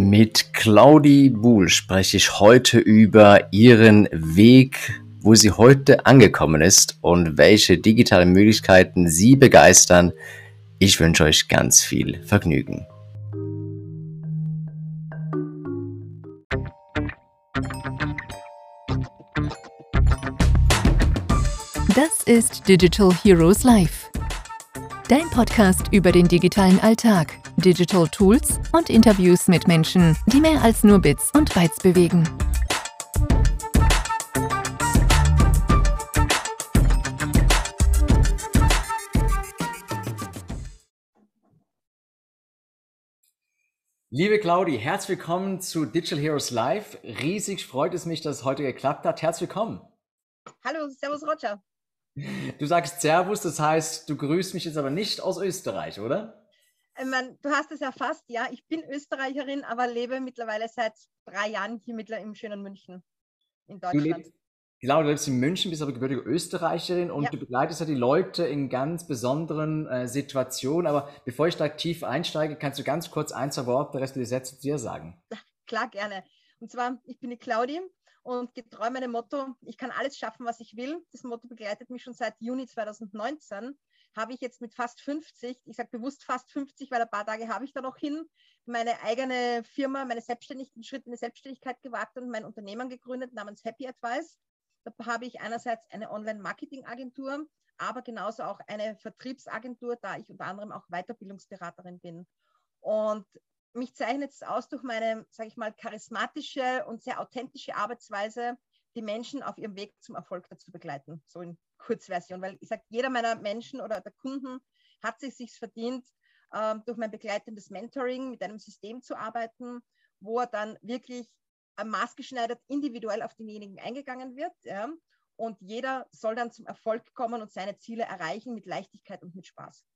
Mit Claudi Buhl spreche ich heute über ihren Weg, wo sie heute angekommen ist und welche digitalen Möglichkeiten sie begeistern. Ich wünsche euch ganz viel Vergnügen. Das ist Digital Heroes Live, dein Podcast über den digitalen Alltag Digital Tools und Interviews mit Menschen, die mehr als nur Bits und Bytes bewegen. Liebe Claudi, herzlich willkommen zu Digital Heroes Live. Riesig freut es mich, dass es heute geklappt hat. Herzlich willkommen. Hallo, Servus Roger. Du sagst Servus, das heißt, du grüßt mich jetzt aber nicht aus Österreich, oder? Ich meine, du hast es erfasst, ja. Ich bin Österreicherin, aber lebe mittlerweile seit drei Jahren hier im schönen München in Deutschland. Du lebst, genau, du lebst in München, bist aber gebürtige Österreicherin und ja. du begleitest ja die Leute in ganz besonderen äh, Situationen. Aber bevor ich da tief einsteige, kannst du ganz kurz ein, zwei Worte, der Rest der Sätze zu dir sagen. Klar, gerne. Und zwar, ich bin die Claudi und getreu meinem Motto, ich kann alles schaffen, was ich will. Das Motto begleitet mich schon seit Juni 2019 habe ich jetzt mit fast 50, ich sage bewusst fast 50, weil ein paar Tage habe ich da noch hin, meine eigene Firma, meine Selbstständigkeit, den Schritt in die Selbstständigkeit gewagt und mein Unternehmen gegründet namens Happy Advice. Da habe ich einerseits eine Online-Marketing-Agentur, aber genauso auch eine Vertriebsagentur, da ich unter anderem auch Weiterbildungsberaterin bin. Und mich zeichnet es aus durch meine, sage ich mal, charismatische und sehr authentische Arbeitsweise, die Menschen auf ihrem Weg zum Erfolg dazu begleiten. So in Kurzversion, weil ich sage, jeder meiner Menschen oder der Kunden hat sich sich verdient, ähm, durch mein begleitendes Mentoring mit einem System zu arbeiten, wo er dann wirklich maßgeschneidert individuell auf denjenigen eingegangen wird. Ja, und jeder soll dann zum Erfolg kommen und seine Ziele erreichen mit Leichtigkeit und mit Spaß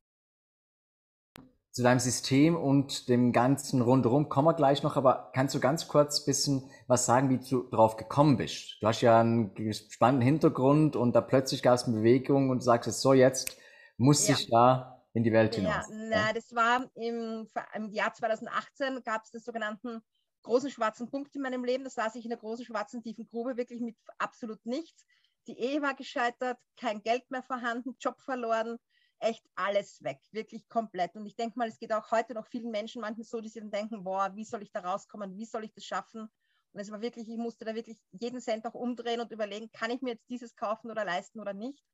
zu deinem System und dem ganzen rundherum kommen wir gleich noch, aber kannst du ganz kurz ein bisschen was sagen, wie du drauf gekommen bist? Du hast ja einen spannenden Hintergrund und da plötzlich gab es eine Bewegung und du sagst jetzt so, jetzt muss ja. ich da in die Welt hinaus. Ja, na, das war im, im Jahr 2018 gab es den sogenannten großen schwarzen Punkt in meinem Leben. Da saß ich in einer großen schwarzen tiefen Grube, wirklich mit absolut nichts. Die Ehe war gescheitert, kein Geld mehr vorhanden, Job verloren, echt alles weg, wirklich komplett. Und ich denke mal, es geht auch heute noch vielen Menschen manchmal so, die sich dann denken, boah, wie soll ich da rauskommen, wie soll ich das schaffen? Und es war wirklich, ich musste da wirklich jeden Cent auch umdrehen und überlegen, kann ich mir jetzt dieses kaufen oder leisten oder nicht?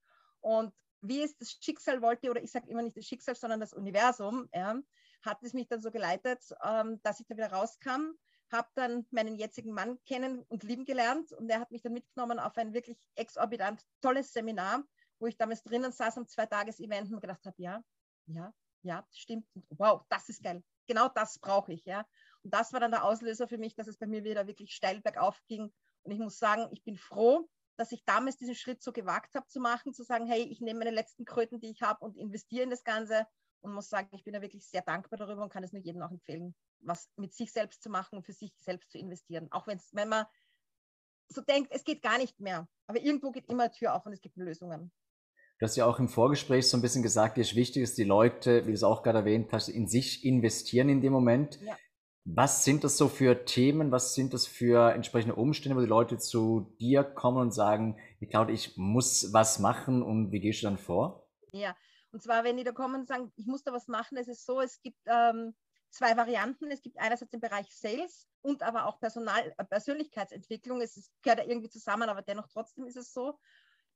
Und wie es das Schicksal wollte, oder ich sage immer nicht das Schicksal, sondern das Universum, ja, hat es mich dann so geleitet, ähm, dass ich da wieder rauskam, habe dann meinen jetzigen Mann kennen und lieben gelernt und er hat mich dann mitgenommen auf ein wirklich exorbitant tolles Seminar, wo ich damals drinnen saß am Zwei-Tages-Event und gedacht habe, ja, ja, ja, stimmt. Und wow, das ist geil. Genau das brauche ich, ja. Und das war dann der Auslöser für mich, dass es bei mir wieder wirklich steil bergauf ging. Und ich muss sagen, ich bin froh, dass ich damals diesen Schritt so gewagt habe zu machen, zu sagen, hey, ich nehme meine letzten Kröten, die ich habe und investiere in das Ganze und muss sagen, ich bin da wirklich sehr dankbar darüber und kann es nur jedem auch empfehlen, was mit sich selbst zu machen und für sich selbst zu investieren. Auch wenn man so denkt, es geht gar nicht mehr. Aber irgendwo geht immer eine Tür auf und es gibt Lösungen. Du hast ja auch im Vorgespräch so ein bisschen gesagt, dir ist wichtig, dass die Leute, wie du es auch gerade erwähnt hast, in sich investieren in dem Moment. Ja. Was sind das so für Themen? Was sind das für entsprechende Umstände, wo die Leute zu dir kommen und sagen, ich glaube, ich muss was machen und wie gehst du dann vor? Ja, und zwar, wenn die da kommen und sagen, ich muss da was machen, es ist so, es gibt ähm, zwei Varianten. Es gibt einerseits den Bereich Sales und aber auch Personal, äh, Persönlichkeitsentwicklung. Es ist, gehört ja irgendwie zusammen, aber dennoch trotzdem ist es so.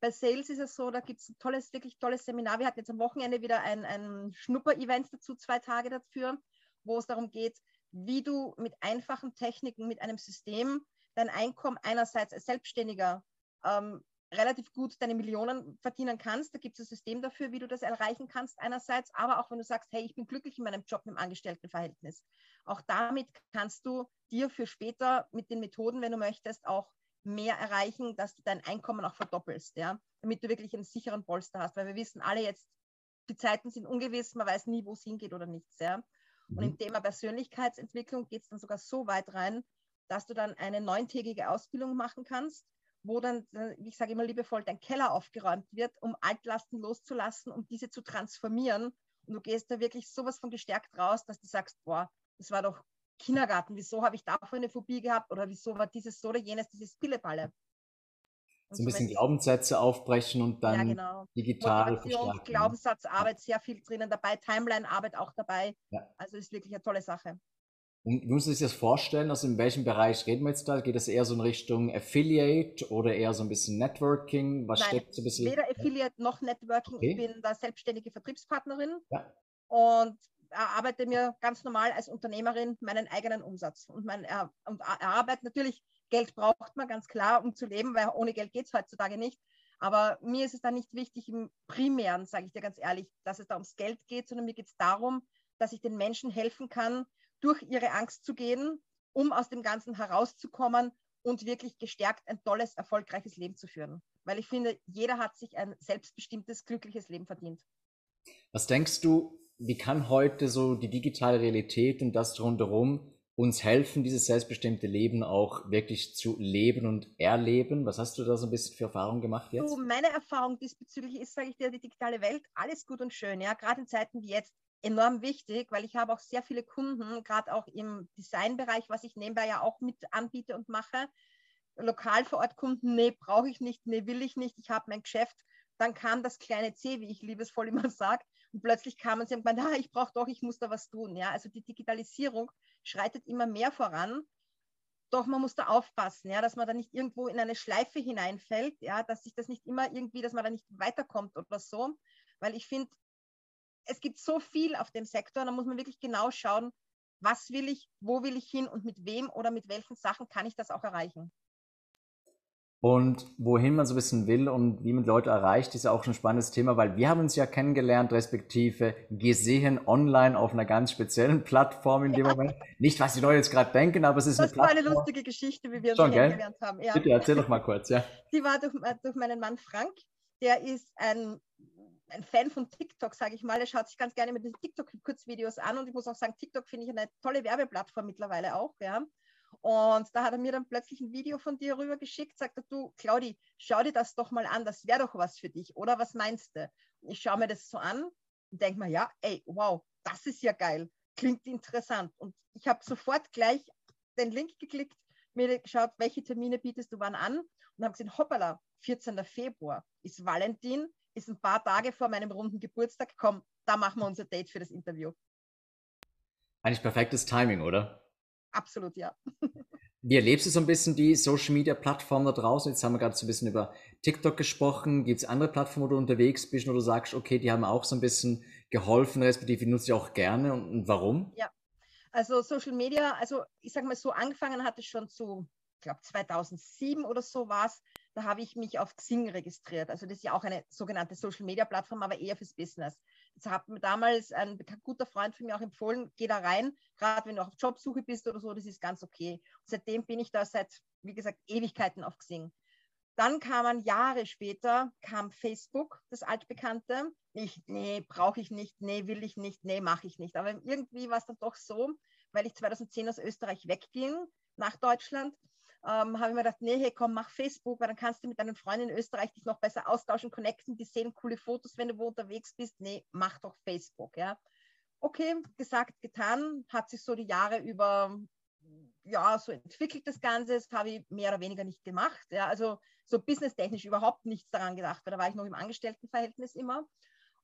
Bei Sales ist es so, da gibt es ein tolles, wirklich tolles Seminar. Wir hatten jetzt am Wochenende wieder ein, ein Schnupper-Event dazu, zwei Tage dafür, wo es darum geht, wie du mit einfachen Techniken, mit einem System dein Einkommen einerseits als Selbstständiger ähm, relativ gut deine Millionen verdienen kannst. Da gibt es ein System dafür, wie du das erreichen kannst einerseits, aber auch wenn du sagst, hey, ich bin glücklich in meinem Job im Angestelltenverhältnis. Auch damit kannst du dir für später mit den Methoden, wenn du möchtest, auch mehr erreichen, dass du dein Einkommen auch verdoppelst, ja, damit du wirklich einen sicheren Polster hast, weil wir wissen alle jetzt, die Zeiten sind ungewiss, man weiß nie, wo es hingeht oder nichts, ja. Und im mhm. Thema Persönlichkeitsentwicklung geht es dann sogar so weit rein, dass du dann eine neuntägige Ausbildung machen kannst, wo dann, ich sage immer liebevoll, dein Keller aufgeräumt wird, um Altlasten loszulassen, um diese zu transformieren. Und du gehst da wirklich sowas von gestärkt raus, dass du sagst, boah, das war doch Kindergarten, wieso habe ich davor eine Phobie gehabt oder wieso war dieses so oder jenes, dieses Pilleballe. So ein bisschen Glaubenssätze aufbrechen und dann ja, genau. digital verstärken. Ne? Glaubenssatzarbeit, sehr viel drinnen dabei, Timeline-Arbeit auch dabei. Ja. Also ist wirklich eine tolle Sache. Und wie muss man sich das vorstellen? Also in welchem Bereich reden wir jetzt da? Geht es eher so in Richtung Affiliate oder eher so ein bisschen Networking? Was Nein, steckt so ein bisschen? Weder Affiliate noch Networking. Okay. Ich bin da selbstständige Vertriebspartnerin ja. und erarbeite mir ganz normal als Unternehmerin meinen eigenen Umsatz. Und, mein, er, und erarbeite natürlich, Geld braucht man ganz klar, um zu leben, weil ohne Geld geht es heutzutage nicht. Aber mir ist es da nicht wichtig im Primären, sage ich dir ganz ehrlich, dass es da ums Geld geht, sondern mir geht es darum, dass ich den Menschen helfen kann, durch ihre Angst zu gehen, um aus dem Ganzen herauszukommen und wirklich gestärkt ein tolles, erfolgreiches Leben zu führen. Weil ich finde, jeder hat sich ein selbstbestimmtes, glückliches Leben verdient. Was denkst du, wie kann heute so die digitale Realität und das rundherum uns helfen, dieses selbstbestimmte Leben auch wirklich zu leben und erleben? Was hast du da so ein bisschen für Erfahrungen gemacht jetzt? So, meine Erfahrung diesbezüglich ist, sage ich dir, die digitale Welt, alles gut und schön, ja, gerade in Zeiten wie jetzt enorm wichtig, weil ich habe auch sehr viele Kunden, gerade auch im Designbereich, was ich nebenbei ja auch mit anbiete und mache. Lokal vor Ort Kunden, nee, brauche ich nicht, nee, will ich nicht, ich habe mein Geschäft. Dann kam das kleine C, wie ich liebesvoll immer sage, und plötzlich kamen sie und meinten, ah, ich brauche doch, ich muss da was tun. Ja, also die Digitalisierung schreitet immer mehr voran. Doch man muss da aufpassen, ja, dass man da nicht irgendwo in eine Schleife hineinfällt, ja, dass sich das nicht immer irgendwie, dass man da nicht weiterkommt oder so. Weil ich finde, es gibt so viel auf dem Sektor, da muss man wirklich genau schauen, was will ich, wo will ich hin und mit wem oder mit welchen Sachen kann ich das auch erreichen. Und wohin man so ein bisschen will und wie man Leute erreicht, ist ja auch schon ein spannendes Thema, weil wir haben uns ja kennengelernt, respektive gesehen online auf einer ganz speziellen Plattform in dem ja. Moment. Nicht, was die Leute jetzt gerade denken, aber es ist das eine Plattform. Das war eine lustige Geschichte, wie wir uns kennengelernt haben. Ja. Bitte erzähl doch mal kurz, ja. Die war durch, durch meinen Mann Frank, der ist ein ein Fan von TikTok, sage ich mal. Er schaut sich ganz gerne mit den TikTok-Kurzvideos an und ich muss auch sagen, TikTok finde ich eine tolle Werbeplattform mittlerweile auch. Ja. Und da hat er mir dann plötzlich ein Video von dir rüber geschickt, sagt er, du, Claudi, schau dir das doch mal an, das wäre doch was für dich, oder was meinst du? Ich schaue mir das so an und denke mir, ja, ey, wow, das ist ja geil, klingt interessant. Und ich habe sofort gleich den Link geklickt, mir geschaut, welche Termine bietest du wann an und habe gesehen, hoppala, 14. Februar ist Valentin, ist ein paar Tage vor meinem runden Geburtstag. Komm, da machen wir unser Date für das Interview. Eigentlich perfektes Timing, oder? Absolut, ja. Wie erlebst du so ein bisschen die Social Media Plattform da draußen? Jetzt haben wir gerade so ein bisschen über TikTok gesprochen. Gibt es andere Plattformen, wo du unterwegs bist, wo du sagst, okay, die haben auch so ein bisschen geholfen, respektive die nutze ich auch gerne und, und warum? Ja, also Social Media, also ich sage mal so, angefangen hat es schon zu, ich glaube 2007 oder so war es, da habe ich mich auf Xing registriert. Also das ist ja auch eine sogenannte Social-Media-Plattform, aber eher fürs Business. Das hat mir damals ein guter Freund von mir auch empfohlen, geh da rein, gerade wenn du auf Jobsuche bist oder so, das ist ganz okay. Und seitdem bin ich da seit, wie gesagt, Ewigkeiten auf Xing. Dann kamen Jahre später, kam Facebook, das altbekannte. Ich, nee, brauche ich nicht, nee, will ich nicht, nee, mache ich nicht. Aber irgendwie war es dann doch so, weil ich 2010 aus Österreich wegging nach Deutschland, ähm, habe ich mir gedacht, nee, hey, komm, mach Facebook, weil dann kannst du mit deinen Freunden in Österreich dich noch besser austauschen, connecten, die sehen coole Fotos, wenn du wo unterwegs bist. Nee, mach doch Facebook, ja. Okay, gesagt, getan, hat sich so die Jahre über, ja, so entwickelt das Ganze, das habe ich mehr oder weniger nicht gemacht, ja, also so businesstechnisch überhaupt nichts daran gedacht, weil da war ich noch im Angestelltenverhältnis immer.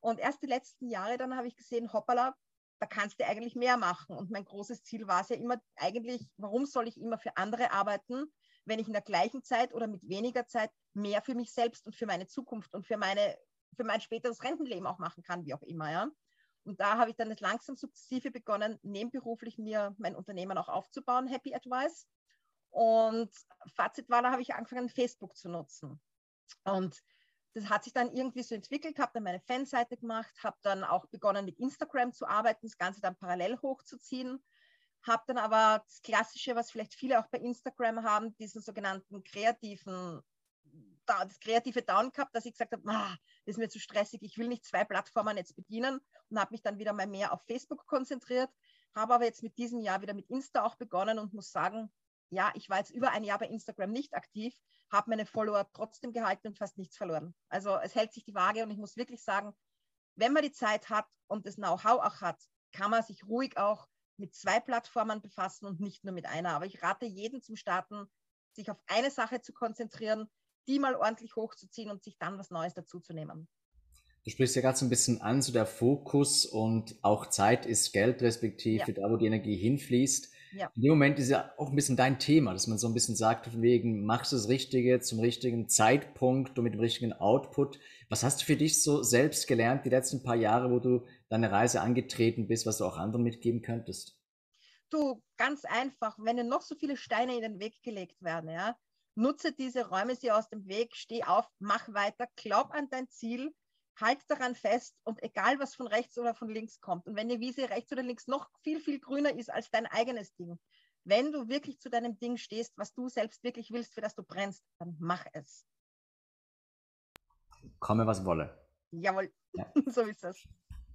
Und erst die letzten Jahre dann habe ich gesehen, hoppala, da kannst du eigentlich mehr machen. Und mein großes Ziel war es ja immer eigentlich, warum soll ich immer für andere arbeiten, wenn ich in der gleichen Zeit oder mit weniger Zeit mehr für mich selbst und für meine Zukunft und für, meine, für mein späteres Rentenleben auch machen kann, wie auch immer. Ja? Und da habe ich dann langsam sukzessive begonnen, nebenberuflich mir mein Unternehmen auch aufzubauen, Happy Advice. Und Fazit war, da habe ich angefangen, Facebook zu nutzen. Und das hat sich dann irgendwie so entwickelt, habe dann meine Fanseite gemacht, habe dann auch begonnen mit Instagram zu arbeiten, das Ganze dann parallel hochzuziehen, habe dann aber das Klassische, was vielleicht viele auch bei Instagram haben, diesen sogenannten kreativen, das kreative Down gehabt, dass ich gesagt habe, ah, das ist mir zu stressig, ich will nicht zwei Plattformen jetzt bedienen. Und habe mich dann wieder mal mehr auf Facebook konzentriert, habe aber jetzt mit diesem Jahr wieder mit Insta auch begonnen und muss sagen, ja, ich war jetzt über ein Jahr bei Instagram nicht aktiv, habe meine Follower trotzdem gehalten und fast nichts verloren. Also es hält sich die Waage und ich muss wirklich sagen, wenn man die Zeit hat und das Know-how auch hat, kann man sich ruhig auch mit zwei Plattformen befassen und nicht nur mit einer. Aber ich rate jedem zum Starten, sich auf eine Sache zu konzentrieren, die mal ordentlich hochzuziehen und sich dann was Neues dazuzunehmen. Du sprichst ja gerade so ein bisschen an, so der Fokus und auch Zeit ist Geld, respektive ja. da, wo die Energie hinfließt. Ja. In dem Moment ist ja auch ein bisschen dein Thema, dass man so ein bisschen sagt, von wegen, machst du das Richtige zum richtigen Zeitpunkt und mit dem richtigen Output. Was hast du für dich so selbst gelernt die letzten paar Jahre, wo du deine Reise angetreten bist, was du auch anderen mitgeben könntest? Du, ganz einfach, wenn dir noch so viele Steine in den Weg gelegt werden, ja, nutze diese, räume sie aus dem Weg, steh auf, mach weiter, glaub an dein Ziel, halt daran fest und egal, was von rechts oder von links kommt und wenn die Wiese rechts oder links noch viel, viel grüner ist als dein eigenes Ding, wenn du wirklich zu deinem Ding stehst, was du selbst wirklich willst, für das du brennst, dann mach es. Komme, was wolle. Jawohl, ja. so ist das.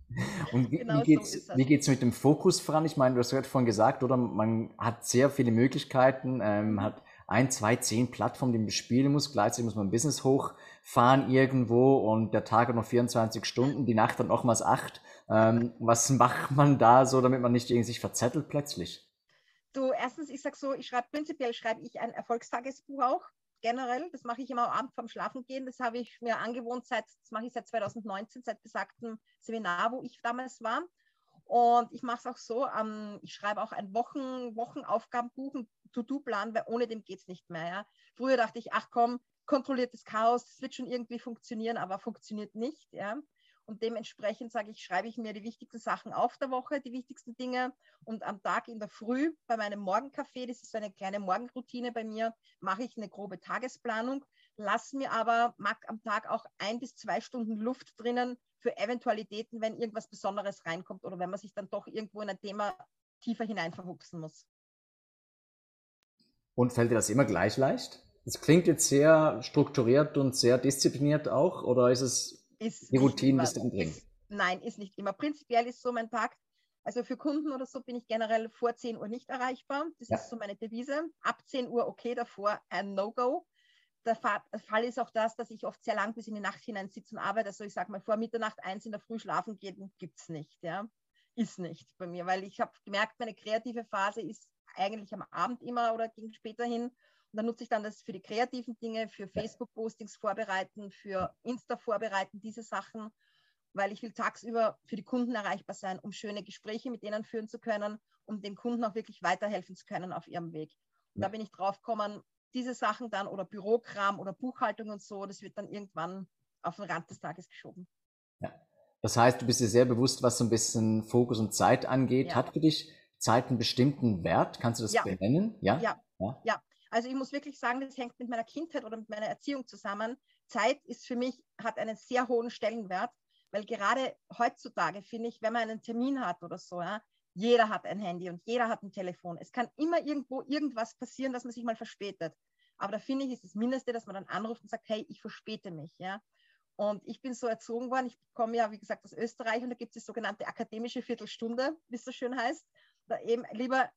Und wie, genau wie geht es so mit dem Fokus voran? Ich meine, du hast gerade vorhin gesagt, oder man hat sehr viele Möglichkeiten, ähm, hat ein, zwei, zehn Plattformen, die man bespielen muss. Gleichzeitig muss man Business hochfahren irgendwo und der Tag hat noch 24 Stunden, die Nacht hat nochmals acht. Ähm, was macht man da so, damit man nicht irgendwie sich verzettelt plötzlich? Du, erstens, ich sag so, ich schreibe prinzipiell schreibe ich ein Erfolgstagesbuch auch generell. Das mache ich immer am Abend vorm Schlafengehen. Das habe ich mir angewohnt seit, das mache ich seit 2019, seit besagtem Seminar, wo ich damals war. Und ich mache es auch so, ähm, ich schreibe auch ein Wochen, Wochenaufgabenbuch, ein To-Do-Plan, weil ohne dem geht es nicht mehr. Ja. Früher dachte ich, ach komm, kontrolliertes Chaos, das wird schon irgendwie funktionieren, aber funktioniert nicht. Ja. Und dementsprechend sage ich, schreibe ich mir die wichtigsten Sachen auf der Woche, die wichtigsten Dinge. Und am Tag in der Früh bei meinem Morgenkaffee, das ist so eine kleine Morgenroutine bei mir, mache ich eine grobe Tagesplanung, lass mir aber, mag am Tag auch ein bis zwei Stunden Luft drinnen für Eventualitäten, wenn irgendwas Besonderes reinkommt oder wenn man sich dann doch irgendwo in ein Thema tiefer hinein verwuchsen muss. Und fällt dir das immer gleich leicht? Das klingt jetzt sehr strukturiert und sehr diszipliniert auch, oder ist es ist die Routine des dann drin? Nein, ist nicht immer. Prinzipiell ist so mein Tag, also für Kunden oder so bin ich generell vor 10 Uhr nicht erreichbar. Das ja. ist so meine Devise. Ab 10 Uhr okay, davor ein No-Go der Fall ist auch das, dass ich oft sehr lang bis in die Nacht hinein sitze und arbeite. Also ich sage mal, vor Mitternacht eins in der Früh schlafen gehen, gibt es nicht. Ja? Ist nicht bei mir, weil ich habe gemerkt, meine kreative Phase ist eigentlich am Abend immer oder gegen später hin. Und dann nutze ich dann das für die kreativen Dinge, für Facebook-Postings vorbereiten, für Insta vorbereiten, diese Sachen, weil ich will tagsüber für die Kunden erreichbar sein, um schöne Gespräche mit denen führen zu können, um den Kunden auch wirklich weiterhelfen zu können auf ihrem Weg. Und da bin ich drauf gekommen, diese Sachen dann oder Bürokram oder Buchhaltung und so, das wird dann irgendwann auf den Rand des Tages geschoben. Ja. Das heißt, du bist dir sehr bewusst, was so ein bisschen Fokus und Zeit angeht. Ja. Hat für dich Zeit einen bestimmten Wert? Kannst du das ja. benennen? Ja? ja? Ja. ja. Also ich muss wirklich sagen, das hängt mit meiner Kindheit oder mit meiner Erziehung zusammen. Zeit ist für mich, hat einen sehr hohen Stellenwert, weil gerade heutzutage finde ich, wenn man einen Termin hat oder so, ja, jeder hat ein Handy und jeder hat ein Telefon. Es kann immer irgendwo irgendwas passieren, dass man sich mal verspätet. Aber da finde ich, ist das Mindeste, dass man dann anruft und sagt, hey, ich verspäte mich. Ja? Und ich bin so erzogen worden, ich komme ja, wie gesagt, aus Österreich und da gibt es die sogenannte akademische Viertelstunde, wie es so schön heißt. Eben lieber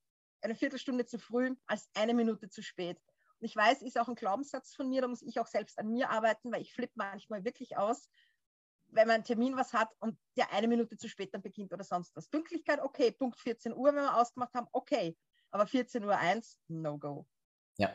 eine Viertelstunde zu früh als eine Minute zu spät. Und ich weiß, ist auch ein Glaubenssatz von mir, da muss ich auch selbst an mir arbeiten, weil ich flippe manchmal wirklich aus, wenn man einen Termin was hat und der eine Minute zu spät dann beginnt oder sonst was. Pünktlichkeit, okay, Punkt 14 Uhr, wenn wir ausgemacht haben, okay. Aber 14 Uhr 1, no go. Ja.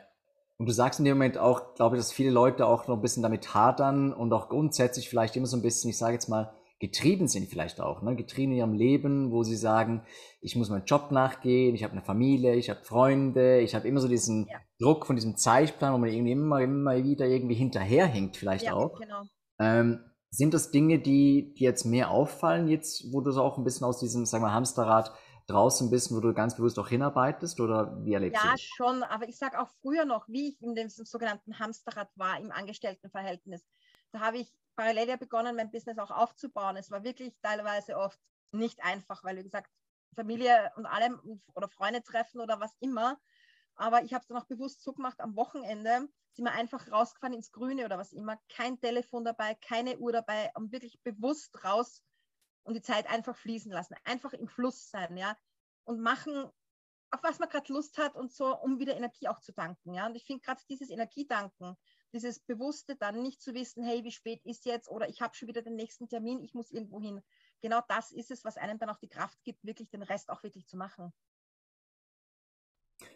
Und du sagst in dem Moment auch, glaube ich, dass viele Leute auch noch ein bisschen damit hadern und auch grundsätzlich vielleicht immer so ein bisschen, ich sage jetzt mal, getrieben sind vielleicht auch, ne? getrieben in ihrem Leben, wo sie sagen, ich muss meinem Job nachgehen, ich habe eine Familie, ich habe Freunde, ich habe immer so diesen ja. Druck von diesem Zeitplan, wo man irgendwie immer, immer wieder irgendwie hinterherhinkt vielleicht ja, auch. Genau. Ähm, sind das Dinge, die dir jetzt mehr auffallen, jetzt, wo du so auch ein bisschen aus diesem, sagen wir, Hamsterrad draußen bist, wo du ganz bewusst auch hinarbeitest oder wie erlebst ja, du das? Ja, schon, aber ich sage auch früher noch, wie ich in dem sogenannten Hamsterrad war, im Angestelltenverhältnis, da habe ich parallel ja begonnen, mein Business auch aufzubauen. Es war wirklich teilweise oft nicht einfach, weil, wie gesagt, Familie und allem oder Freunde treffen oder was immer. Aber ich habe es dann auch bewusst so gemacht, am Wochenende sind wir einfach rausgefahren ins Grüne oder was immer. Kein Telefon dabei, keine Uhr dabei, um wirklich bewusst raus und die Zeit einfach fließen lassen. Einfach im Fluss sein, ja. Und machen, auf was man gerade Lust hat und so, um wieder Energie auch zu tanken, ja. Und ich finde gerade dieses Energiedanken, dieses Bewusste dann nicht zu wissen, hey, wie spät ist jetzt oder ich habe schon wieder den nächsten Termin, ich muss irgendwo hin. genau das ist es, was einem dann auch die Kraft gibt, wirklich den Rest auch wirklich zu machen.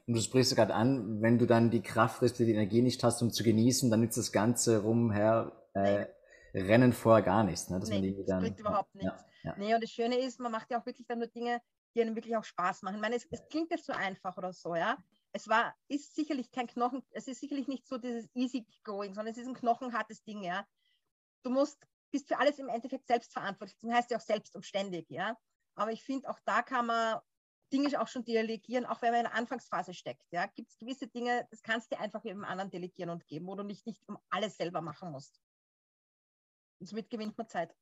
Und du sprichst gerade an, wenn du dann die Kraft, die Energie nicht hast, um zu genießen, dann nützt das Ganze rumher äh, Rennen vorher gar nichts. Ne? Dass nee, man dann, das bringt überhaupt nichts. Ja, ja. Nee, und das Schöne ist, man macht ja auch wirklich dann nur Dinge, die einem wirklich auch Spaß machen. Ich meine, es, es klingt jetzt so einfach oder so, ja. Es war, ist sicherlich kein Knochen, es ist sicherlich nicht so dieses easy going, sondern es ist ein knochenhartes Ding, ja. Du musst, bist für alles im Endeffekt selbst verantwortlich. Das heißt ja auch selbst und ständig, ja. Aber ich finde, auch da kann man Dinge auch schon delegieren, auch wenn man in der Anfangsphase steckt. Ja, gibt es gewisse Dinge, das kannst du einfach jedem anderen delegieren und geben, wo du nicht, nicht um alles selber machen musst. Und somit gewinnt man Zeit.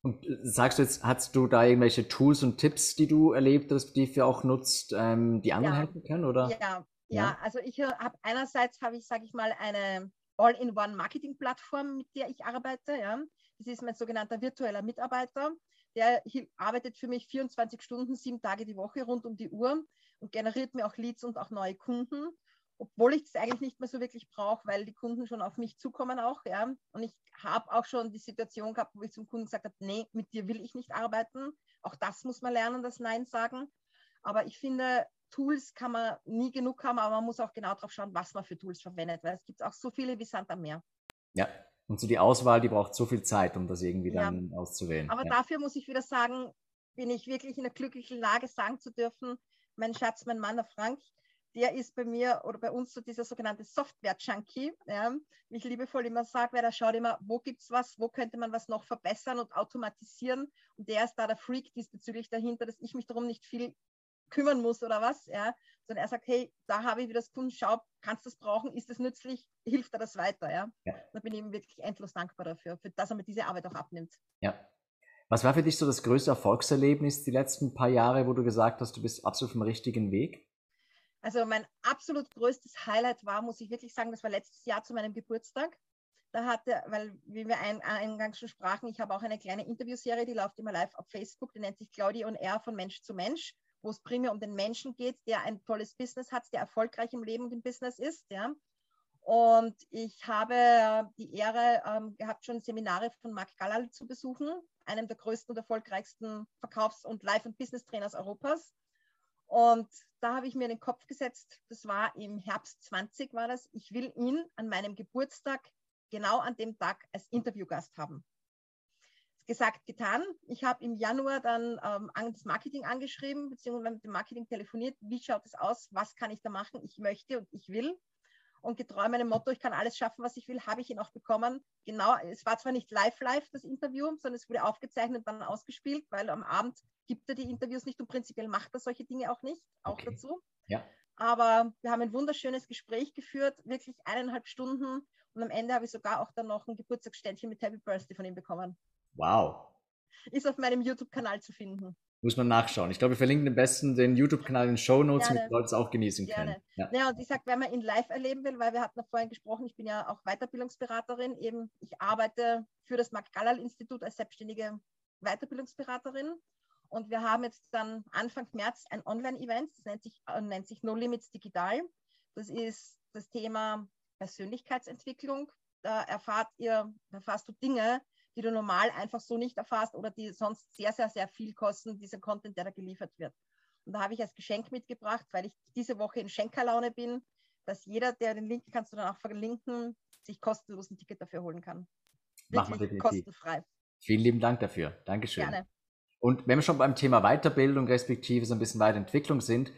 Und äh, sagst du jetzt, hast du da irgendwelche Tools und Tipps, die du erlebt hast, die du auch nutzt, ähm, die anderen ja. helfen können? Oder? Ja, ja, also ich äh, habe einerseits, habe ich, sage ich mal, eine All-in-One-Marketing-Plattform, mit der ich arbeite. Ja. Das ist mein sogenannter virtueller Mitarbeiter. Der arbeitet für mich 24 Stunden, sieben Tage die Woche rund um die Uhr und generiert mir auch Leads und auch neue Kunden obwohl ich es eigentlich nicht mehr so wirklich brauche, weil die Kunden schon auf mich zukommen auch, ja. Und ich habe auch schon die Situation gehabt, wo ich zum Kunden gesagt habe, nee, mit dir will ich nicht arbeiten. Auch das muss man lernen, das Nein sagen. Aber ich finde, Tools kann man nie genug haben, aber man muss auch genau darauf schauen, was man für Tools verwendet, weil es gibt auch so viele wie Sand am Meer. Ja, und so die Auswahl, die braucht so viel Zeit, um das irgendwie dann ja. auszuwählen. Aber ja. dafür muss ich wieder sagen, bin ich wirklich in der glücklichen Lage, sagen zu dürfen, mein Schatz, mein Mann, der Frank, der ist bei mir oder bei uns so dieser sogenannte Software-Junkie. Ja, wie ich liebevoll immer sage, weil der schaut immer, wo gibt es was, wo könnte man was noch verbessern und automatisieren. Und der ist da der Freak diesbezüglich dahinter, dass ich mich darum nicht viel kümmern muss oder was, ja, sondern er sagt, hey, da habe ich wieder das Kunden, schau, kannst du das brauchen, ist das nützlich, hilft er das weiter, ja. ja. Da bin ich ihm wirklich endlos dankbar dafür, für, dass er mir diese Arbeit auch abnimmt. Ja. Was war für dich so das größte Erfolgserlebnis die letzten paar Jahre, wo du gesagt hast, du bist absolut auf dem richtigen Weg? Also mein absolut größtes Highlight war, muss ich wirklich sagen, das war letztes Jahr zu meinem Geburtstag. Da hatte, weil, wie wir ein, eingangs schon sprachen, ich habe auch eine kleine Interviewserie, die läuft immer live auf Facebook, die nennt sich Claudia on Air von Mensch zu Mensch, wo es primär um den Menschen geht, der ein tolles Business hat, der erfolgreich im Leben und im Business ist. Ja. Und ich habe die Ehre ähm, gehabt, schon Seminare von Marc Gallal zu besuchen, einem der größten und erfolgreichsten Verkaufs- und Life- und Business-Trainers Europas. Und da habe ich mir in den Kopf gesetzt, das war im Herbst 20 war das, ich will ihn an meinem Geburtstag genau an dem Tag als Interviewgast haben. Gesagt, getan. Ich habe im Januar dann ähm, das Marketing angeschrieben, beziehungsweise mit dem Marketing telefoniert. Wie schaut es aus? Was kann ich da machen? Ich möchte und ich will. Und getreu meinem Motto, ich kann alles schaffen, was ich will, habe ich ihn auch bekommen. Genau, es war zwar nicht live live, das Interview, sondern es wurde aufgezeichnet und dann ausgespielt, weil am Abend gibt er die Interviews nicht und prinzipiell macht er solche Dinge auch nicht, auch okay. dazu. Ja. Aber wir haben ein wunderschönes Gespräch geführt, wirklich eineinhalb Stunden. Und am Ende habe ich sogar auch dann noch ein Geburtstagsständchen mit Happy Birthday von ihm bekommen. Wow. Ist auf meinem YouTube-Kanal zu finden. Muss man nachschauen. Ich glaube, wir verlinken am besten den YouTube-Kanal in den Show Notes, damit Leute es auch genießen Gerne. können. Ja. ja, und ich sage, wenn man ihn live erleben will, weil wir hatten ja vorhin gesprochen, ich bin ja auch Weiterbildungsberaterin, eben ich arbeite für das Mark-Gallal-Institut als selbstständige Weiterbildungsberaterin und wir haben jetzt dann Anfang März ein Online-Event, das nennt sich, äh, nennt sich No Limits Digital. Das ist das Thema Persönlichkeitsentwicklung. Da erfahrt ihr, erfährst du Dinge, die du normal einfach so nicht erfasst oder die sonst sehr, sehr, sehr viel kosten, dieser Content, der da geliefert wird. Und da habe ich als Geschenk mitgebracht, weil ich diese Woche in Schenkerlaune bin, dass jeder, der den Link kannst du dann auch verlinken, sich kostenlos ein Ticket dafür holen kann. Wirklich kostenfrei. Vielen lieben Dank dafür. Dankeschön. Gerne. Und wenn wir schon beim Thema Weiterbildung respektive so ein bisschen Weiterentwicklung sind,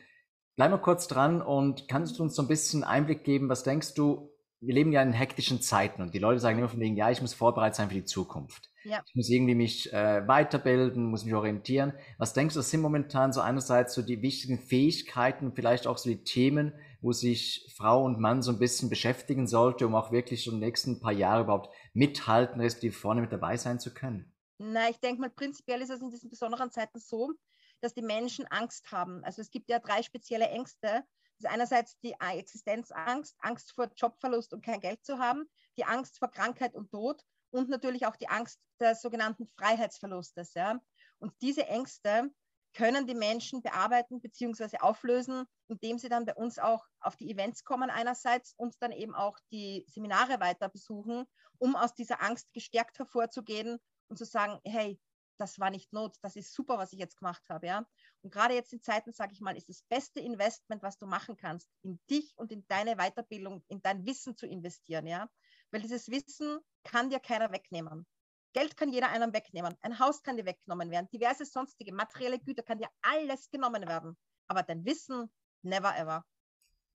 bleib mal kurz dran und kannst du uns so ein bisschen Einblick geben, was denkst du, wir leben ja in hektischen Zeiten und die Leute sagen immer von wegen, ja, ich muss vorbereitet sein für die Zukunft. Ja. Ich muss irgendwie mich äh, weiterbilden, muss mich orientieren. Was denkst du, das sind momentan so einerseits so die wichtigen Fähigkeiten, vielleicht auch so die Themen, wo sich Frau und Mann so ein bisschen beschäftigen sollte, um auch wirklich so in den nächsten paar Jahre überhaupt mithalten, respektive vorne mit dabei sein zu können? Na, ich denke mal, prinzipiell ist es in diesen besonderen Zeiten so, dass die Menschen Angst haben. Also es gibt ja drei spezielle Ängste. Das ist einerseits die Existenzangst, Angst vor Jobverlust und kein Geld zu haben, die Angst vor Krankheit und Tod und natürlich auch die Angst des sogenannten Freiheitsverlustes. Ja. Und diese Ängste können die Menschen bearbeiten bzw. auflösen, indem sie dann bei uns auch auf die Events kommen einerseits und dann eben auch die Seminare weiter besuchen, um aus dieser Angst gestärkt hervorzugehen und zu sagen, hey, das war nicht Not, das ist super, was ich jetzt gemacht habe, ja. Und gerade jetzt in Zeiten, sage ich mal, ist das beste Investment, was du machen kannst, in dich und in deine Weiterbildung, in dein Wissen zu investieren, ja. Weil dieses Wissen kann dir keiner wegnehmen. Geld kann jeder einem wegnehmen. Ein Haus kann dir weggenommen werden. Diverse sonstige materielle Güter kann dir alles genommen werden. Aber dein Wissen, never ever.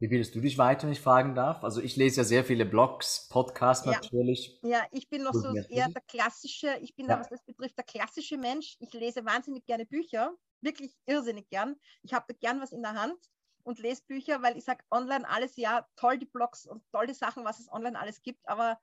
Wie bildest du dich weiter, wenn ich fragen darf? Also ich lese ja sehr viele Blogs, Podcasts Ja. natürlich. Ja, ich bin noch so eher der klassische, ich bin Ja. da, was das betrifft, der klassische Mensch. Ich lese wahnsinnig gerne Bücher, wirklich irrsinnig gern. Ich habe gern was in der Hand und lese Bücher, weil ich sage, online alles ja, toll die Blogs und toll die Sachen, was es online alles gibt, aber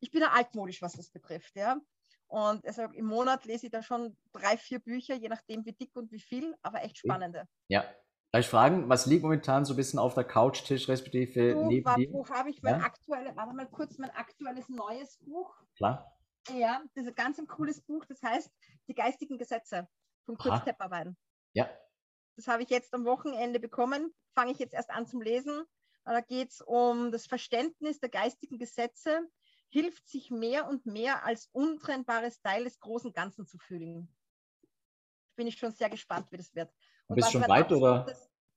ich bin ja altmodisch, was das betrifft, ja. Und also im Monat lese ich da schon drei, vier Bücher, je nachdem wie dick und wie viel, aber echt spannende. Ja. Darf ich fragen, was liegt momentan so ein bisschen auf der Couchtisch, respektive Buch, neben dir? wo habe ich mein Ja. aktuelles, warte mal kurz, mein aktuelles neues Buch. Klar. Ja, das ist ein ganz ein cooles Buch, das heißt Die geistigen Gesetze von Kurt. Tepperwein. Ja. Das habe ich jetzt am Wochenende bekommen, fange ich jetzt erst an zum Lesen. Da geht es um das Verständnis der geistigen Gesetze, hilft sich mehr und mehr als untrennbares Teil des großen Ganzen zu fühlen. Bin ich schon sehr gespannt, wie das wird. Bist was schon weit, oder?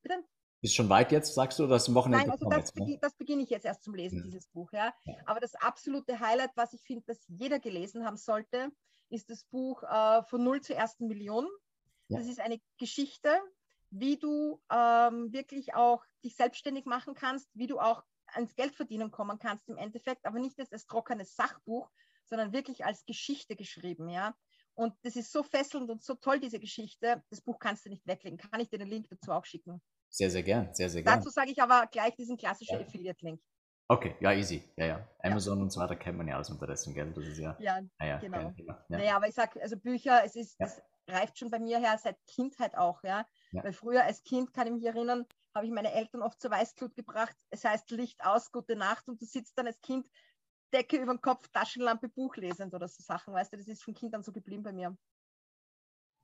Bitte? Bist schon weit jetzt, sagst du, oder du am Wochenende Nein, also das, jetzt, ne? das beginne ich jetzt erst zum Lesen, Ja. dieses Buch. Ja. Ja. Aber das absolute Highlight, was ich finde, dass jeder gelesen haben sollte, ist das Buch äh, von Null zur ersten Million. Ja. Das ist eine Geschichte, wie du ähm, wirklich auch dich selbstständig machen kannst, wie du auch ans Geld verdienen kommen kannst im Endeffekt, aber nicht als, als trockenes Sachbuch, sondern wirklich als Geschichte geschrieben. Ja. Und das ist so fesselnd und so toll, diese Geschichte. Das Buch kannst du nicht weglegen. Kann ich dir den Link dazu auch schicken? Sehr, sehr gern, sehr, sehr gern. Dazu sage ich aber gleich diesen klassischen Ja. Affiliate-Link. Okay, ja, easy. Ja, ja. Amazon und so weiter kennt man ja alles unterdessen, gell? Das ist ja, Ja, ah, ja genau. Ja. naja, aber ich sage, also Bücher, es ist, Ja. das reift schon bei mir her seit Kindheit auch, ja. Ja. Weil früher als Kind, kann ich mich erinnern, habe ich meine Eltern oft zur Weißglut gebracht. Es heißt Licht aus, gute Nacht und du sitzt dann als Kind Decke über den Kopf, Taschenlampe, Buch lesend oder so Sachen, weißt du, das ist von Kind an so geblieben bei mir.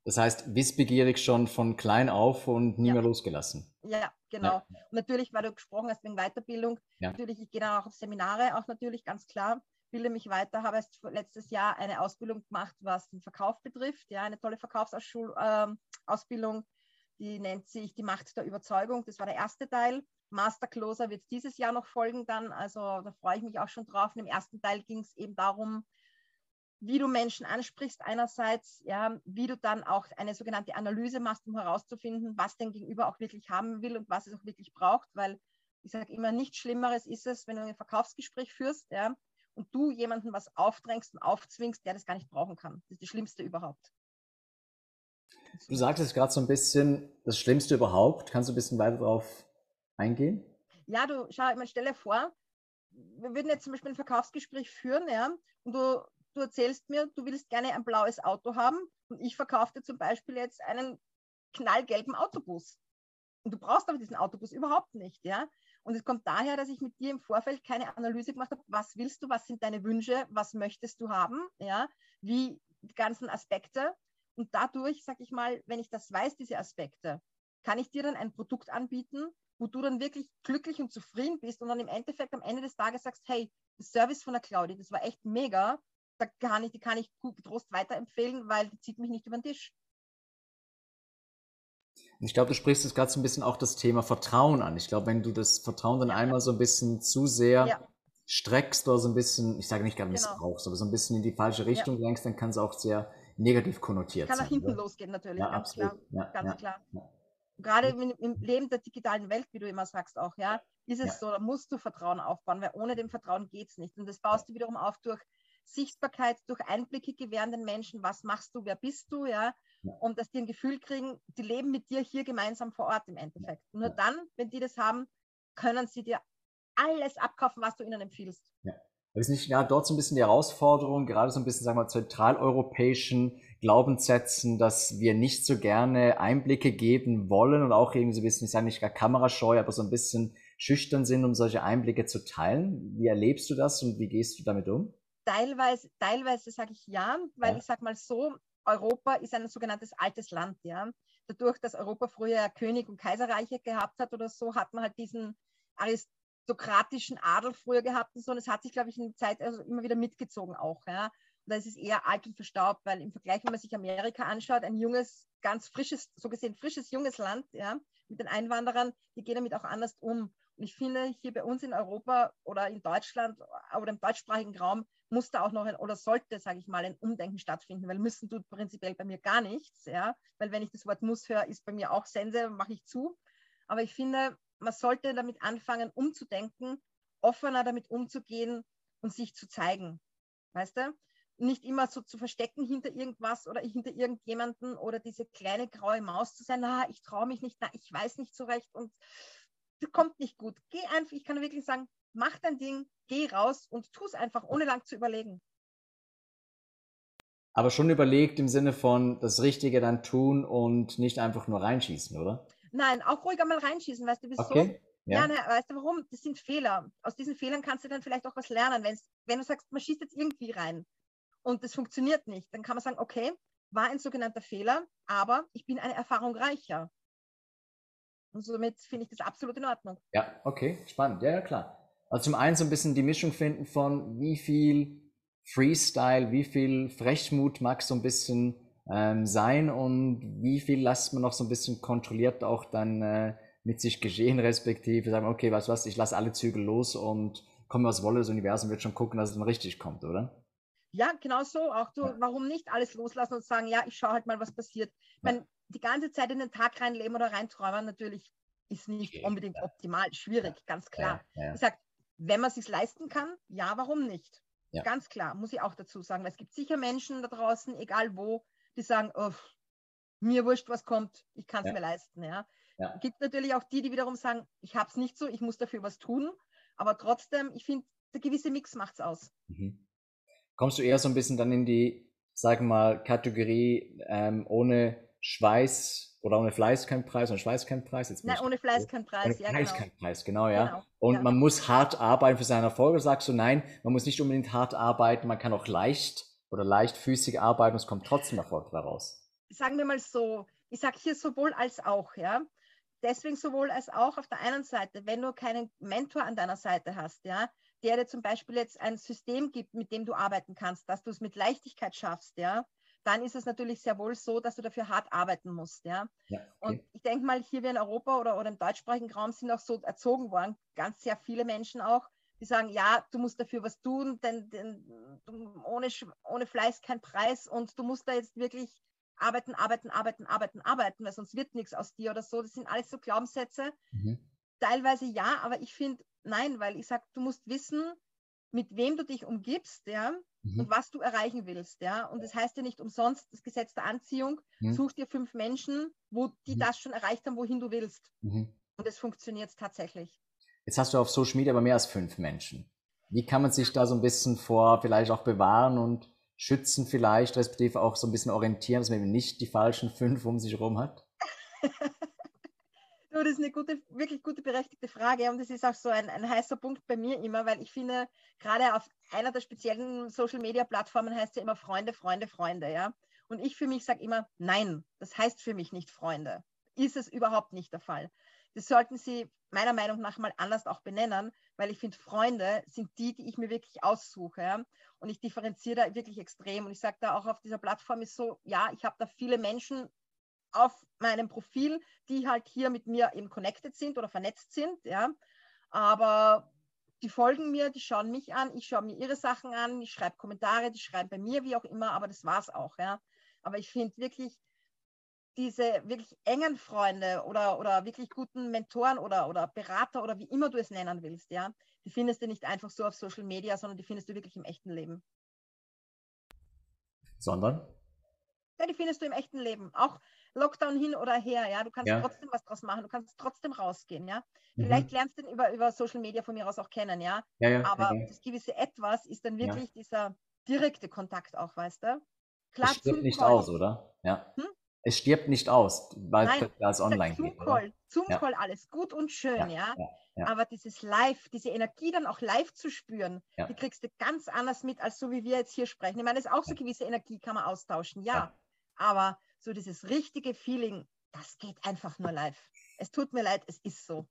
Das heißt, wissbegierig schon von klein auf und nie Ja. mehr losgelassen. Ja, genau. Und natürlich, weil du gesprochen hast wegen Weiterbildung, Ja. natürlich, ich gehe dann auch auf Seminare, auch natürlich ganz klar, bilde mich weiter, habe erst letztes Jahr eine Ausbildung gemacht, was den Verkauf betrifft, ja, eine tolle Verkaufsausbildung, ähm, die nennt sich die Macht der Überzeugung, das war der erste Teil. Master Closer wird dieses Jahr noch folgen dann, also da freue ich mich auch schon drauf. Und Im ersten Teil ging es eben darum, wie du Menschen ansprichst einerseits, ja, wie du dann auch eine sogenannte Analyse machst, um herauszufinden, was dein Gegenüber auch wirklich haben will und was es auch wirklich braucht, weil ich sage immer, nichts Schlimmeres ist es, wenn du ein Verkaufsgespräch führst, ja, und du jemanden was aufdrängst und aufzwingst, der das gar nicht brauchen kann. Das ist das Schlimmste überhaupt. Du sagst es gerade so ein bisschen, das Schlimmste überhaupt. Kannst du ein bisschen weiter darauf eingehen? Ja, du, schau, meine, stell dir vor, wir würden jetzt zum Beispiel ein Verkaufsgespräch führen, ja, und du, du erzählst mir, du willst gerne ein blaues Auto haben und ich verkaufe dir zum Beispiel jetzt einen knallgelben Autobus. Und du brauchst aber diesen Autobus überhaupt nicht, ja. Und es kommt daher, dass ich mit dir im Vorfeld keine Analyse gemacht habe, was willst du, was sind deine Wünsche, was möchtest du haben, ja, wie die ganzen Aspekte. Und dadurch, sag ich mal, wenn ich das weiß, diese Aspekte, kann ich dir dann ein Produkt anbieten, wo du dann wirklich glücklich und zufrieden bist und dann im Endeffekt am Ende des Tages sagst, hey, das Service von der Claudi, das war echt mega, da kann ich, die kann ich gut getrost weiterempfehlen, weil die zieht mich nicht über den Tisch. Ich glaube, du sprichst jetzt gerade so ein bisschen auch das Thema Vertrauen an. Ich glaube, wenn du das Vertrauen dann einmal so ein bisschen zu sehr Ja. streckst oder so ein bisschen, ich sage nicht gerade Genau. missbrauchst, aber so ein bisschen in die falsche Richtung lenkst, dann kann es auch sehr negativ konnotiert Kann nach sein. hinten oder? losgehen natürlich, Ja, ganz absolut. klar. Ja, Ganz ja, klar. Ja. Gerade im, Leben der digitalen Welt, wie du immer sagst auch, ja, ist es Ja. so, da musst du Vertrauen aufbauen, weil ohne dem Vertrauen geht es nicht. Und das baust du wiederum auf durch Sichtbarkeit, durch Einblicke gewähren den Menschen, was machst du, wer bist du, ja, Ja. und dass die ein Gefühl kriegen, die leben mit dir hier gemeinsam vor Ort im Endeffekt. Und nur Ja. dann, wenn die das haben, können sie dir alles abkaufen, was du ihnen empfiehlst. Aber ist nicht ja, dort so ein bisschen die Herausforderung, gerade so ein bisschen, sagen wir zentraleuropäischen Glaubenssätzen, dass wir nicht so gerne Einblicke geben wollen und auch irgendwie so ein bisschen, ich sage nicht gar kamerascheu, aber so ein bisschen schüchtern sind, um solche Einblicke zu teilen. Wie erlebst du das und wie gehst du damit um? Teilweise, teilweise sage ich ja, weil Ja. ich sage mal so, Europa ist ein sogenanntes altes Land, ja. Dadurch, dass Europa früher König und Kaiserreiche gehabt hat oder so, hat man halt diesen aristokratischen Adel früher gehabt und so. Und es hat sich, glaube ich, in der Zeit also immer wieder mitgezogen auch, ja. Da ist es eher alt und verstaubt, weil im Vergleich, wenn man sich Amerika anschaut, ein junges, ganz frisches, so gesehen frisches, junges Land, ja, mit den Einwanderern, die gehen damit auch anders um. Und ich finde, hier bei uns in Europa oder in Deutschland oder im deutschsprachigen Raum muss da auch noch ein, oder sollte, sage ich mal, ein Umdenken stattfinden, weil müssen tut prinzipiell bei mir gar nichts, ja, weil wenn ich das Wort muss höre, ist bei mir auch Sense, mache ich zu. Aber ich finde, man sollte damit anfangen, umzudenken, offener damit umzugehen und sich zu zeigen. Weißt du? Nicht immer so zu verstecken hinter irgendwas oder hinter irgendjemanden oder diese kleine graue Maus zu sein, na, ich traue mich nicht, na, ich weiß nicht so recht und kommt nicht gut. Geh einfach, ich kann wirklich sagen, mach dein Ding, geh raus und tu es einfach, ohne lang zu überlegen. Aber schon überlegt im Sinne von das Richtige dann tun und nicht einfach nur reinschießen, oder? Nein, auch ruhig einmal reinschießen, weißt du, wieso? Okay. Ja, ja ne, weißt du warum? Das sind Fehler. Aus diesen Fehlern kannst du dann vielleicht auch was lernen. Wenn's, wenn du sagst, man schießt jetzt irgendwie rein und das funktioniert nicht, dann kann man sagen, okay, war ein sogenannter Fehler, aber ich bin eine Erfahrung reicher. Und somit finde ich das absolut in Ordnung. Ja, okay, spannend. Ja, ja, klar. Also zum einen so ein bisschen die Mischung finden von wie viel Freestyle, wie viel Frechmut mag so ein bisschen ähm, sein und wie viel lässt man noch so ein bisschen kontrolliert auch dann äh, mit sich geschehen, respektive sagen, okay, was was, ich lasse alle Zügel los und komme was wolle, das Universum wird schon gucken, dass es dann richtig kommt, oder? Ja, genau so. Auch du, warum nicht alles loslassen und sagen, ja, ich schaue halt mal, was passiert. Ich meine, die ganze Zeit in den Tag reinleben oder reinträumen, natürlich ist nicht unbedingt optimal, schwierig, ganz klar. Ja, ja. Ich sage, wenn man es sich leisten kann, ja, warum nicht? Ja. Ganz klar, muss ich auch dazu sagen, weil es gibt sicher Menschen da draußen, egal wo, die sagen, oh, mir wurscht, was kommt, ich kann es mir leisten. Ja. Ja. Gibt natürlich auch die, die wiederum sagen, ich habe es nicht so, ich muss dafür was tun, aber trotzdem, ich finde, der gewisse Mix macht es aus. Mhm. Kommst du eher so ein bisschen dann in die, sagen wir mal, Kategorie ähm, ohne Schweiß oder ohne Fleiß kein Preis, ohne Schweiß kein Preis. Jetzt nein, ohne Fleiß kein Preis, ohne ja. Fleiß genau. kein Preis, genau, ja. Genau. Und ja. man muss hart arbeiten für seine Erfolge. Sagst du, nein, man muss nicht unbedingt hart arbeiten, man kann auch leicht oder leichtfüßig arbeiten und es kommt trotzdem Erfolg daraus. Sagen wir mal so, ich sage hier sowohl als auch, ja. Deswegen sowohl als auch auf der einen Seite, wenn du keinen Mentor an deiner Seite hast, ja, der dir zum Beispiel jetzt ein System gibt, mit dem du arbeiten kannst, dass du es mit Leichtigkeit schaffst, ja, dann ist es natürlich sehr wohl so, dass du dafür hart arbeiten musst. Ja? ja okay. Und ich denke mal, hier wir in Europa oder, oder im deutschsprachigen Raum sind auch so erzogen worden, ganz sehr viele Menschen auch, die sagen, ja, du musst dafür was tun, denn, denn ohne, ohne Fleiß kein Preis und du musst da jetzt wirklich arbeiten, arbeiten, arbeiten, arbeiten, arbeiten, weil sonst wird nichts aus dir oder so. Das sind alles so Glaubenssätze. Mhm. Teilweise ja, aber ich finde, nein, weil ich sage, du musst wissen, mit wem du dich umgibst, ja, mhm. und was du erreichen willst, ja. Und das heißt ja nicht umsonst das Gesetz der Anziehung. Mhm. Such dir fünf Menschen, wo die mhm. das schon erreicht haben, wohin du willst. Mhm. Und es funktioniert tatsächlich. Jetzt hast du auf Social Media aber mehr als fünf Menschen. Wie kann man sich da so ein bisschen vor vielleicht auch bewahren und schützen vielleicht, respektive auch so ein bisschen orientieren, dass man eben nicht die falschen fünf um sich herum hat? Du, das ist eine gute, wirklich gute, berechtigte Frage und das ist auch so ein, ein heißer Punkt bei mir immer, weil ich finde, gerade auf einer der speziellen Social-Media-Plattformen heißt ja immer Freunde, Freunde, Freunde, ja. Und ich für mich sage immer, nein, das heißt für mich nicht Freunde. Ist es überhaupt nicht der Fall. Das sollten Sie meiner Meinung nach mal anders auch benennen, weil ich finde, Freunde sind die, die ich mir wirklich aussuche. Ja? Und ich differenziere da wirklich extrem. Und ich sage da auch auf dieser Plattform ist so, ja, ich habe da viele Menschen auf meinem Profil, die halt hier mit mir eben connected sind oder vernetzt sind, ja. Aber die folgen mir, die schauen mich an, ich schaue mir ihre Sachen an, ich schreibe Kommentare, die schreiben bei mir, wie auch immer, aber das war es auch, ja. Aber ich finde wirklich diese wirklich engen Freunde oder, oder wirklich guten Mentoren oder, oder Berater oder wie immer du es nennen willst, ja, die findest du nicht einfach so auf Social Media, sondern die findest du wirklich im echten Leben. Sondern? Ja, die findest du im echten Leben. Auch Lockdown hin oder her, ja, du kannst ja. trotzdem was draus machen, du kannst trotzdem rausgehen, ja. Mhm. Vielleicht lernst du den über, über Social Media von mir aus auch kennen, ja. ja, ja Aber das gewisse Etwas ist dann wirklich dieser direkte Kontakt auch, weißt du? Klar, es stirbt nicht aus, oder? Ja. Hm? Es stirbt nicht aus, weil Nein, es online Zoom Call, Zoom Call, alles gut und schön, ja. Aber dieses Live, diese Energie dann auch live zu spüren, die kriegst du ganz anders mit, als so wie wir jetzt hier sprechen. Ich meine, das ist auch so gewisse Energie, kann man austauschen, ja. Aber so dieses richtige Feeling, das geht einfach nur live. Es tut mir leid, es ist so.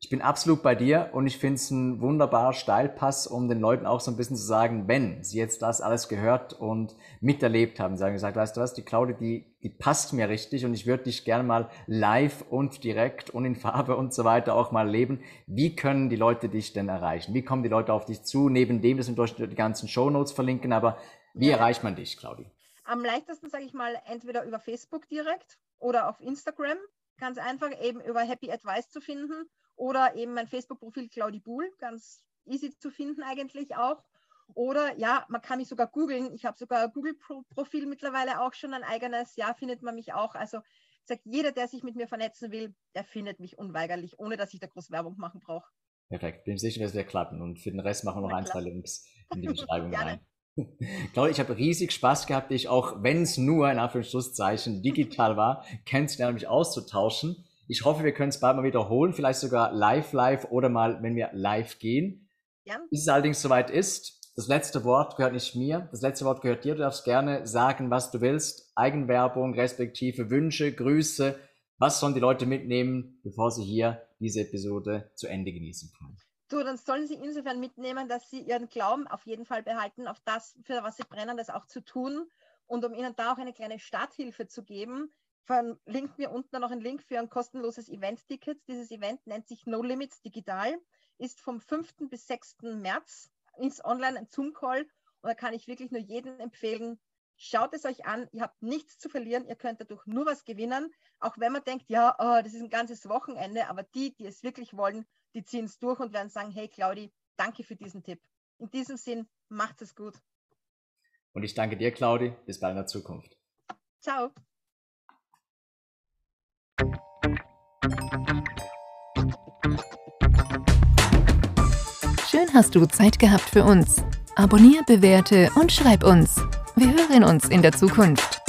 Ich bin absolut bei dir und ich finde es ein wunderbarer Steilpass, um den Leuten auch so ein bisschen zu sagen, wenn sie jetzt das alles gehört und miterlebt haben, sagen gesagt, weißt du was, die Claudia, die, die passt mir richtig und ich würde dich gerne mal live und direkt und in Farbe und so weiter auch mal leben. Wie können die Leute dich denn erreichen? Wie kommen die Leute auf dich zu? Neben dem, dass wir durch die ganzen Shownotes verlinken, aber wie erreicht man dich, Claudia? Am leichtesten, sage ich mal, entweder über Facebook direkt oder auf Instagram. Ganz einfach eben über Happy Advice zu finden oder eben mein Facebook-Profil Claudi Buhl, ganz easy zu finden eigentlich auch. Oder ja, man kann mich sogar googeln. Ich habe sogar ein Google-Profil mittlerweile auch schon ein eigenes. Ja, findet man mich auch. Also sagt jeder, der sich mit mir vernetzen will, der findet mich unweigerlich, ohne dass ich da groß Werbung machen brauche. Perfekt. Bin sicher, dass wir klappen. Und für den Rest machen wir noch ein, zwei Links in die Beschreibung rein. Claudia, ich habe riesig Spaß gehabt, dich auch, wenn es nur in Anführungszeichen digital war, kennenzulernen, mich auszutauschen. Ich hoffe, wir können es bald mal wiederholen, vielleicht sogar live, live oder mal, wenn wir live gehen. Ja. Bis es allerdings soweit ist, das letzte Wort gehört nicht mir, das letzte Wort gehört dir. Du darfst gerne sagen, was du willst. Eigenwerbung, respektive Wünsche, Grüße. Was sollen die Leute mitnehmen, bevor sie hier diese Episode zu Ende genießen können? So, dann sollen sie insofern mitnehmen, dass sie ihren Glauben auf jeden Fall behalten, auf das, für was sie brennen, das auch zu tun. Und um ihnen da auch eine kleine Starthilfe zu geben, verlinkt mir unten noch einen Link für ein kostenloses Event-Ticket. Dieses Event nennt sich No Limits Digital, ist vom 5. bis 6. März, ins online ein Zoom-Call und da kann ich wirklich nur jedem empfehlen, schaut es euch an, ihr habt nichts zu verlieren, ihr könnt dadurch nur was gewinnen, auch wenn man denkt, ja, oh, das ist ein ganzes Wochenende, aber die, die es wirklich wollen, die ziehen es durch und werden sagen, hey Claudi, danke für diesen Tipp. In diesem Sinn, macht es gut. Und ich danke dir, Claudi. Bis bald in der Zukunft. Ciao. Schön hast du Zeit gehabt für uns. Abonnier, bewerte und schreib uns. Wir hören uns in der Zukunft.